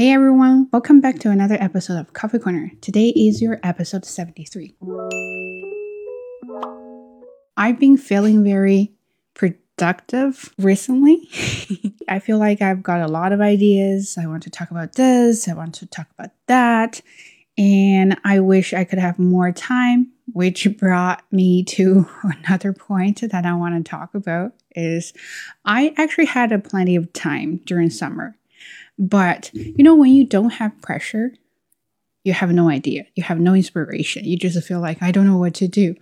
Hey everyone, welcome back to another episode of Coffee Corner. Today is your episode 73. I've been feeling very productive recently. I feel like I've got a lot of ideas. I want to talk about this, I want to talk about that, and I wish I could have more time, which brought me to another point that I want to talk about is I actually had a plenty of time during summer. But you know when you don't have pressure, you have no idea. You have no inspiration. You just feel like I don't know what to do.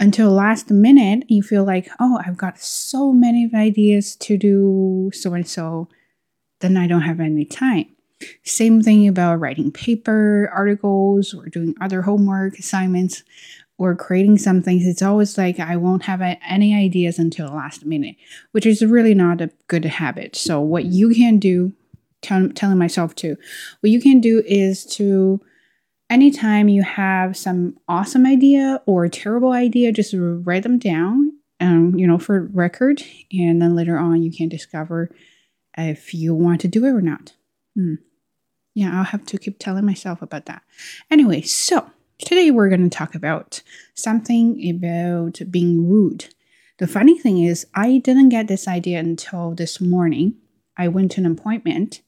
Until last minute, you feel like, "Oh, I've got so many ideas to do so and so." Then I don't have any time. Same thing about writing paper, articles, or doing other homework assignments, or creating some things. It's always like I won't have any ideas until last minute, which is really not a good habit. So, what you can do, tell, telling myself to, what you can do is to anytime you have some awesome idea or terrible idea, just write them down, um, you know, for record, and then later on you can discover if you want to do it or not. Hmm yeah, I'll have to keep telling myself about that. Anyway, so today we're going to talk about something about being rude. The funny thing is, I didn't get this idea until this morning. I went to an appointment,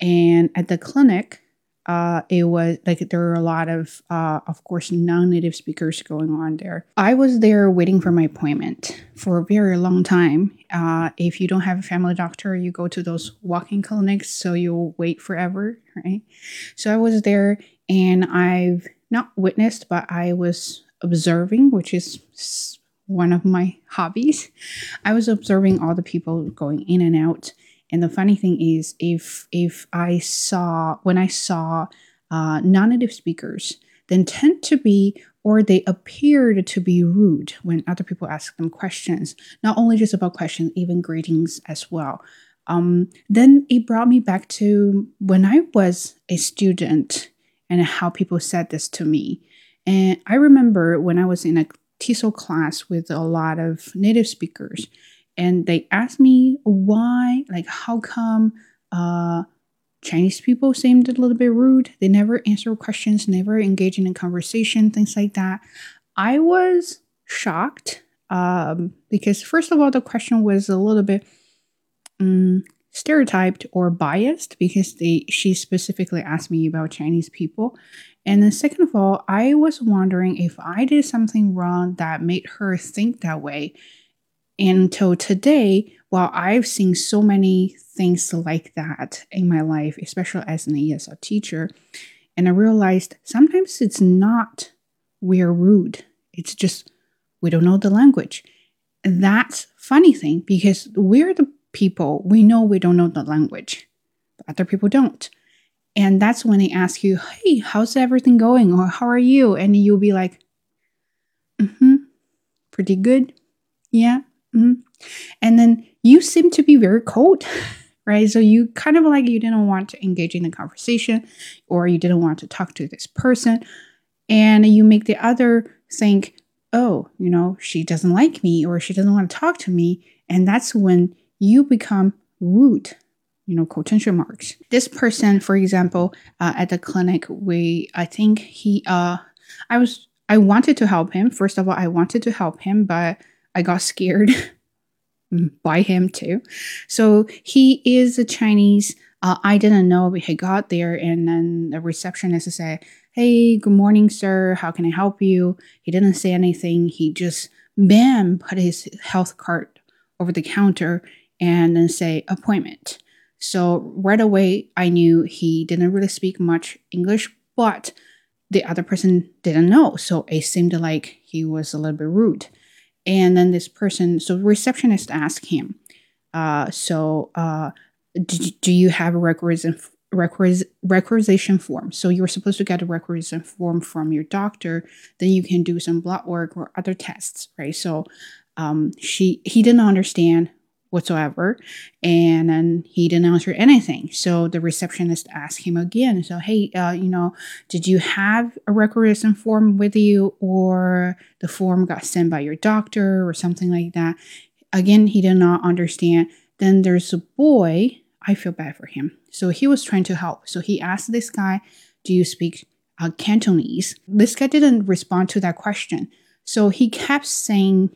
and at the clinic, uh, it was like there were a lot of, uh, of course, non-native speakers going on there. I was there waiting for my appointment for a very long time. Uh, if you don't have a family doctor, you go to those walk-in clinics, so you'll wait forever, right? So I was there, and I've not witnessed, but I was observing, which is one of my hobbies. I was observing all the people going in and out and the funny thing is, if if I saw when I saw uh, non-native speakers, then tend to be or they appeared to be rude when other people ask them questions. Not only just about questions, even greetings as well. Um, then it brought me back to when I was a student and how people said this to me. And I remember when I was in a TESOL class with a lot of native speakers, and they asked me why, like, how come uh, Chinese people seemed a little bit rude? They never answer questions, never engage in a conversation, things like that. I was shocked um, because, first of all, the question was a little bit um, stereotyped or biased because they she specifically asked me about Chinese people. And then, second of all, I was wondering if I did something wrong that made her think that way until today, while I've seen so many things like that in my life, especially as an ESL teacher, and I realized sometimes it's not we're rude, it's just we don't know the language. And that's funny thing because we're the people, we know we don't know the language, but other people don't. And that's when they ask you, hey, how's everything going? Or how are you? And you'll be like, mm hmm, pretty good. Yeah, Mm-hmm. And then you seem to be very cold, right? So you kind of like you didn't want to engage in the conversation or you didn't want to talk to this person. And you make the other think, oh, you know, she doesn't like me or she doesn't want to talk to me. And that's when you become rude you know quotation marks this person for example uh, at the clinic we i think he uh i was i wanted to help him first of all i wanted to help him but I got scared by him too. So he is a Chinese. Uh, I didn't know he got there, and then the receptionist said, "Hey, good morning, sir. How can I help you?" He didn't say anything. He just bam put his health card over the counter and then say appointment. So right away, I knew he didn't really speak much English, but the other person didn't know. So it seemed like he was a little bit rude. And then this person, so receptionist asked him, uh, so uh, do, do you have a requisition, requis, requisition form? So you're supposed to get a requisition form from your doctor, then you can do some blood work or other tests, right? So um, she he didn't understand whatsoever. And then he didn't answer anything. So the receptionist asked him again. So, hey, uh, you know, did you have a requisition form with you or the form got sent by your doctor or something like that? Again, he did not understand. Then there's a boy I feel bad for him. So he was trying to help. So he asked this guy, Do you speak uh, Cantonese? This guy didn't respond to that question. So he kept saying,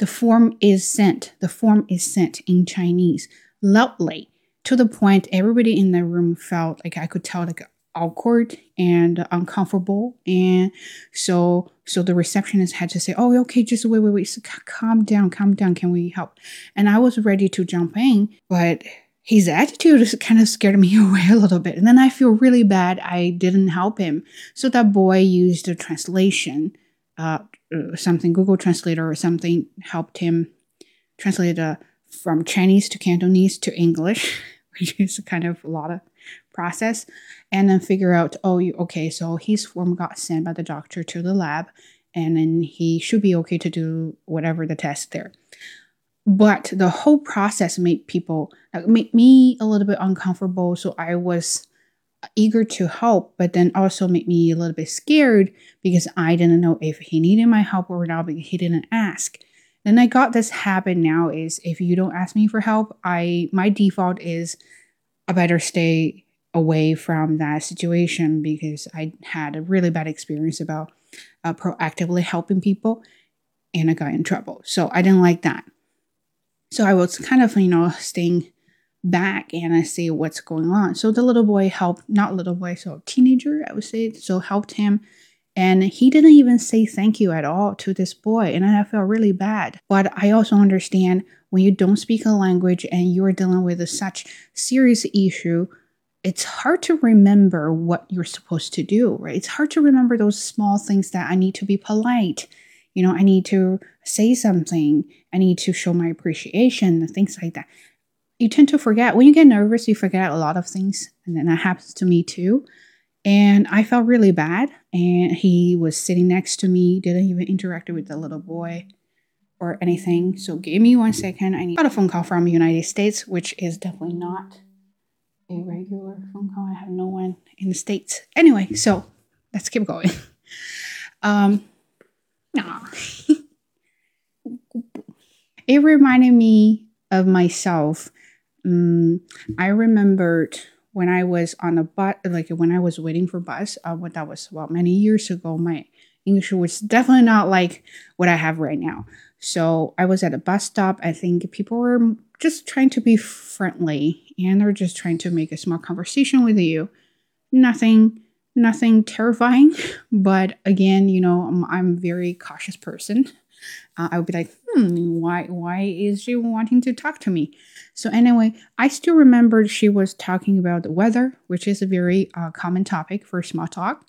The form is sent. The form is sent in Chinese. Loudly. To the point everybody in the room felt like I could tell, like, awkward and uncomfortable. And so so the receptionist had to say oh okay just wait wait wait. So calm down calm down. Can we help? And i was ready to jump in but his attitude kind of scared me away a little bit. And then I feel really bad I didn't help him. So that boy used a translation, uh, uh something, Google Translator or something helped him translate uh, from Chinese to Cantonese to English, which is kind of a lot of process. And then figure out, oh, okay, so his form got sent by the doctor to the lab and then he should be okay to do whatever the test there but the whole process made people like, made me a little bit uncomfortable so i was eager to help but then also made me a little bit scared because i didn't know if he needed my help or not because he didn't ask. Then i got this habit now is if you don't ask me for help i my default is i better stay away from that situation because i had a really bad experience about uh, proactively helping people and i got in trouble. So i didn't like that. So I was kind of, you know, staying back and I see what's going on. So the little boy helped, not little boy, so teenager, I would say, so helped him. And he didn't even say thank you at all to this boy. And I felt really bad. But I also understand when you don't speak a language and you're dealing with a such serious issue, it's hard to remember what you're supposed to do, right? It's hard to remember those small things that I need to be polite you know, I need to say something. I need to show my appreciation, things like that. You tend to forget. When you get nervous, you forget a lot of things. And then that happens to me too. And I felt really bad. And he was sitting next to me, didn't even interact with the little boy or anything. So give me one second. I got a phone call from the United States, which is definitely not a regular phone call. I have no one in the States. Anyway, so let's keep going. Um, it reminded me of myself. Um, I remembered when I was on a bus, like when I was waiting for bus. Uh, what that was well many years ago. My English was definitely not like what I have right now. So I was at a bus stop. I think people were just trying to be friendly and they're just trying to make a small conversation with you. Nothing nothing terrifying, but again, you know, I'm, I'm a very cautious person. Uh, I would be like, hmm, why, why is she wanting to talk to me? So anyway, I still remember she was talking about the weather, which is a very uh, common topic for small talk.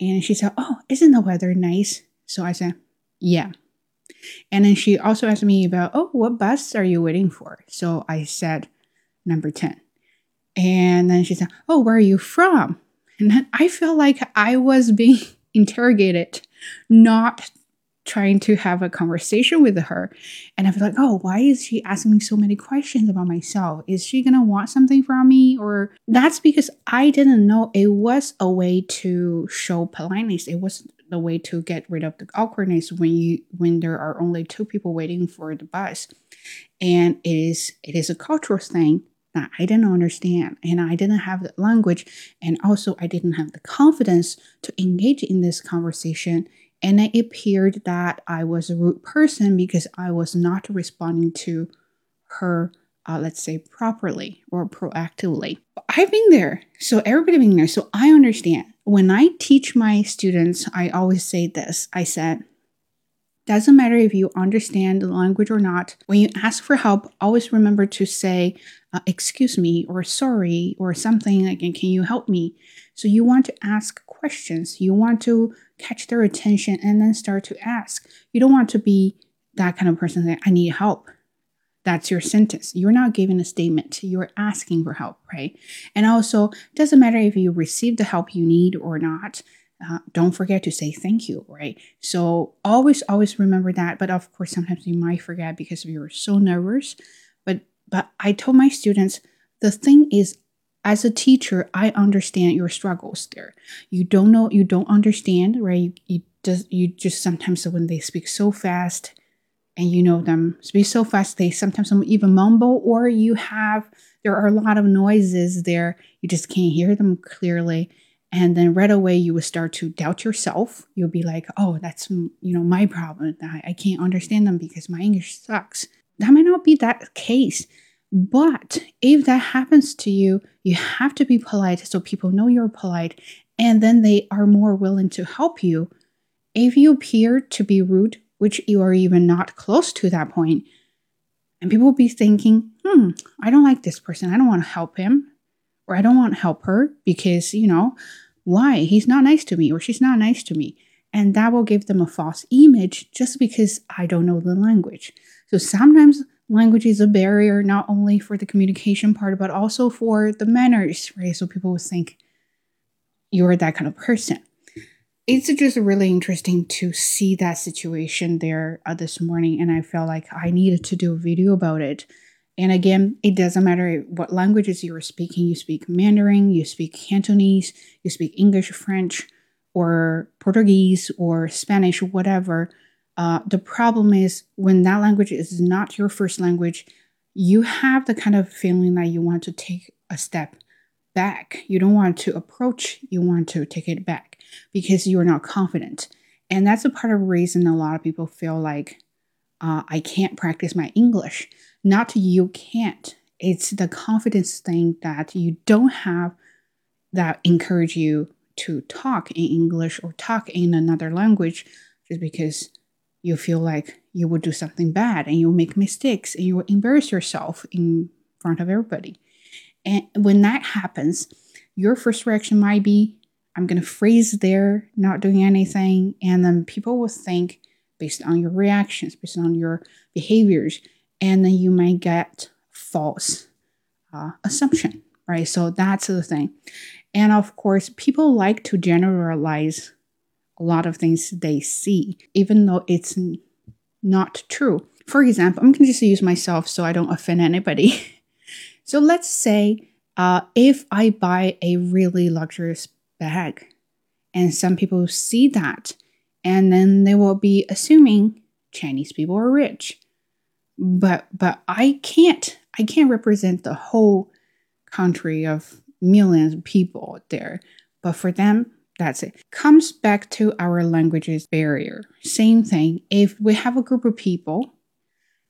And she said, oh, isn't the weather nice? So I said, yeah. And then she also asked me about, oh, what bus are you waiting for? So I said, number 10. And then she said, oh, where are you from? And then I felt like I was being interrogated, not trying to have a conversation with her. And I feel like, oh, why is she asking me so many questions about myself? Is she gonna want something from me? Or that's because I didn't know it was a way to show politeness. It was the way to get rid of the awkwardness when you when there are only two people waiting for the bus. And it is it is a cultural thing that I didn't understand and I didn't have the language and also I didn't have the confidence to engage in this conversation and it appeared that I was a rude person because I was not responding to her uh, let's say properly or proactively. I've been there, so everybody been there, so I understand. When I teach my students, I always say this. I said, doesn't matter if you understand the language or not. When you ask for help, always remember to say, uh, excuse me, or sorry, or something like, can you help me? So you want to ask questions. You want to catch their attention and then start to ask. You don't want to be that kind of person that I need help. That's your sentence. You're not giving a statement. You're asking for help, right? And also, doesn't matter if you receive the help you need or not uh, don't forget to say thank you, right? So always, always remember that. But of course, sometimes you might forget because you're so nervous. But but I told my students the thing is, as a teacher, I understand your struggles there. You don't know, you don't understand, right? You, you just you just sometimes when they speak so fast and you know them speak so fast they sometimes even mumble or you have there are a lot of noises there. You just can't hear them clearly. And then right away, you will start to doubt yourself. You'll be like, oh, that's, you know, my problem. I, I can't understand them because my English sucks. That might not be that case. But if that happens to you, you have to be polite so people know you're polite and then they are more willing to help you. If you appear to be rude, which you are even not close to that point, and people will be thinking, hmm, I don't like this person. I don't want to help him or I don't want to help her because, you know, why? He's not nice to me or she's not nice to me. And that will give them a false image just because I don't know the language. So sometimes language is a barrier, not only for the communication part, but also for the manners, right? So people would think you're that kind of person. It's just really interesting to see that situation there uh, this morning and i felt like i needed to do a video about it. And again it doesn't matter what languages you're speaking. You speak mandarin you speak cantonese you speak english french or portuguese or spanish whatever uh, the problem is when that language is not your first language you have the kind of feeling that you want to take a step back you don't want to approach you want to take it back because you're not confident. And that's a part of the reason a lot of people feel like uh, I can't practice my English. Not you can't. It's the confidence thing that you don't have that encourage you to talk in English or talk in another language just because you feel like you will do something bad and you'll make mistakes and you embarrass yourself in front of everybody. And when that happens, your first reaction might be I'm going to freeze there, not doing anything. And then people will think based on your reactions, based on your behaviors, and then you might get false uh, assumption, right? So that's the thing. And of course, people like to generalize a lot of things they see, even though it's not true. For example, I'm going to just use myself so I don't offend anybody. so let's say uh, if I buy a really luxurious bag. And some people see that and then they will be assuming Chinese people are rich. But but I can't I can't represent the whole country of millions of people there. But for them, that's it. Comes back to our languages barrier. Same thing. If we have a group of people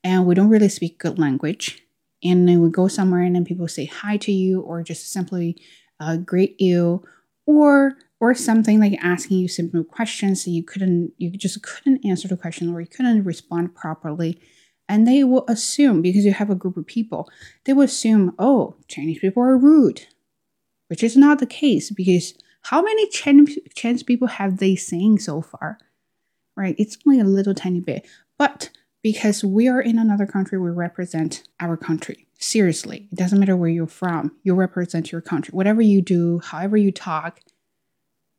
and we don't really speak good language, and then we go somewhere and then people say hi to you or just simply uh, greet you or or something like asking you simple questions that you couldn't you just couldn't answer the question or you couldn't respond properly and they will assume because you have a group of people they will assume oh chinese people are rude which is not the case because how many chinese, chinese people have they seen so far right it's only a little tiny bit but because we are in another country we represent our country Seriously, it doesn't matter where you're from. You represent your country. Whatever you do, however you talk,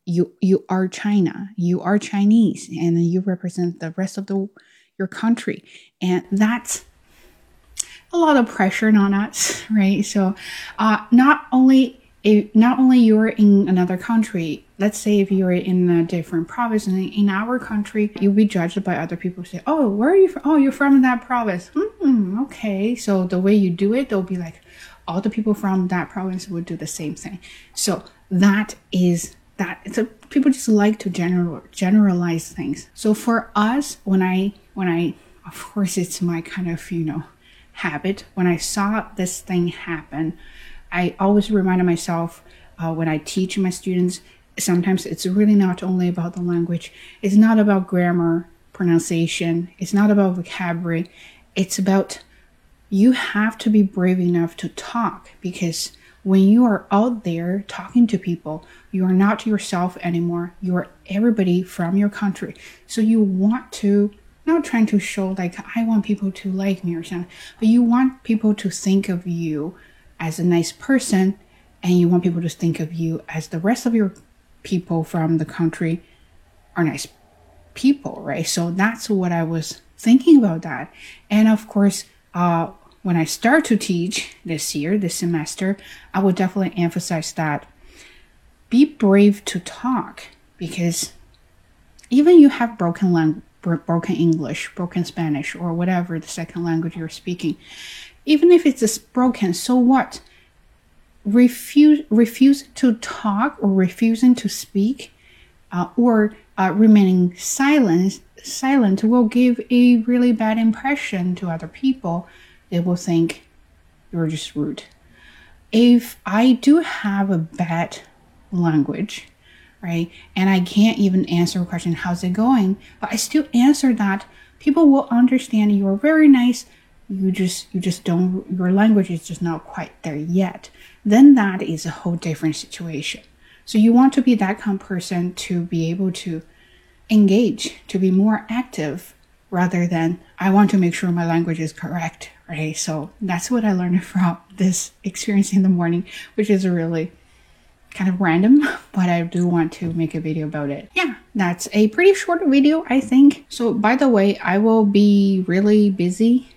you you are China. You are Chinese, and you represent the rest of the your country, and that's a lot of pressure on us, right? So, uh, not only if not only you're in another country, let's say if you're in a different province and in our country, you'll be judged by other people say, Oh, where are you from? Oh, you're from that province. Mm, okay. So the way you do it, they'll be like, all the people from that province would do the same thing. So that is that So people just like to general generalize things. So for us, when I when I of course it's my kind of, you know, habit, when I saw this thing happen, I always remind myself uh, when I teach my students, sometimes it's really not only about the language, it's not about grammar, pronunciation, it's not about vocabulary, it's about you have to be brave enough to talk because when you are out there talking to people, you are not yourself anymore. You are everybody from your country. So you want to not trying to show like I want people to like me or something, but you want people to think of you as a nice person and you want people to think of you as the rest of your people from the country are nice people, right? So that's what I was thinking about that. And of course, uh, when I start to teach this year, this semester, I will definitely emphasize that be brave to talk because even you have broken language broken English, broken Spanish, or whatever the second language you're speaking, even if it's broken, so what? Refuse refuse to talk or refusing to speak, uh, or uh, remaining silent silent will give a really bad impression to other people. They will think you're just rude. If I do have a bad language, right, and I can't even answer a question, how's it going? But I still answer that, people will understand you're very nice. You just you just don't your language is just not quite there yet. Then that is a whole different situation. So you want to be that kind of person to be able to engage, to be more active rather than I want to make sure my language is correct, right? So that's what I learned from this experience in the morning, which is really kind of random, but I do want to make a video about it. Yeah, that's a pretty short video, I think. So by the way, I will be really busy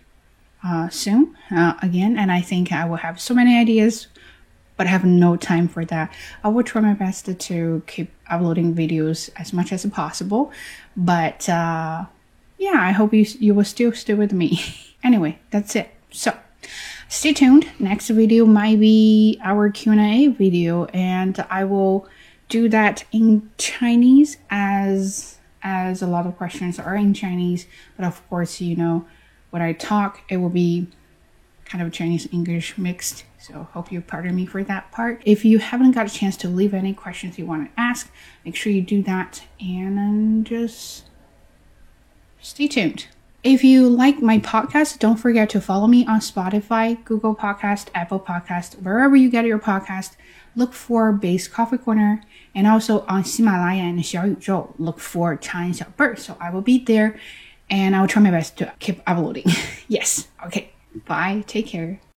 uh, soon uh, again, and I think I will have so many ideas but I have no time for that. I will try my best to keep uploading videos as much as possible, but uh, yeah, I hope you you will still stay with me. anyway, that's it. So stay tuned. Next video might be our Q&A video, and I will do that in Chinese as as a lot of questions are in Chinese. But of course, you know, when I talk, it will be kind of Chinese English mixed. So hope you pardon me for that part. If you haven't got a chance to leave any questions you want to ask, make sure you do that and just stay tuned. If you like my podcast, don't forget to follow me on Spotify, Google Podcast, Apple Podcast, wherever you get your podcast. Look for Base Coffee Corner and also on Himalaya and Xiaoyuzhou. Look for and Xiaobei. So I will be there and I will try my best to keep uploading. yes. Okay. Bye. Take care.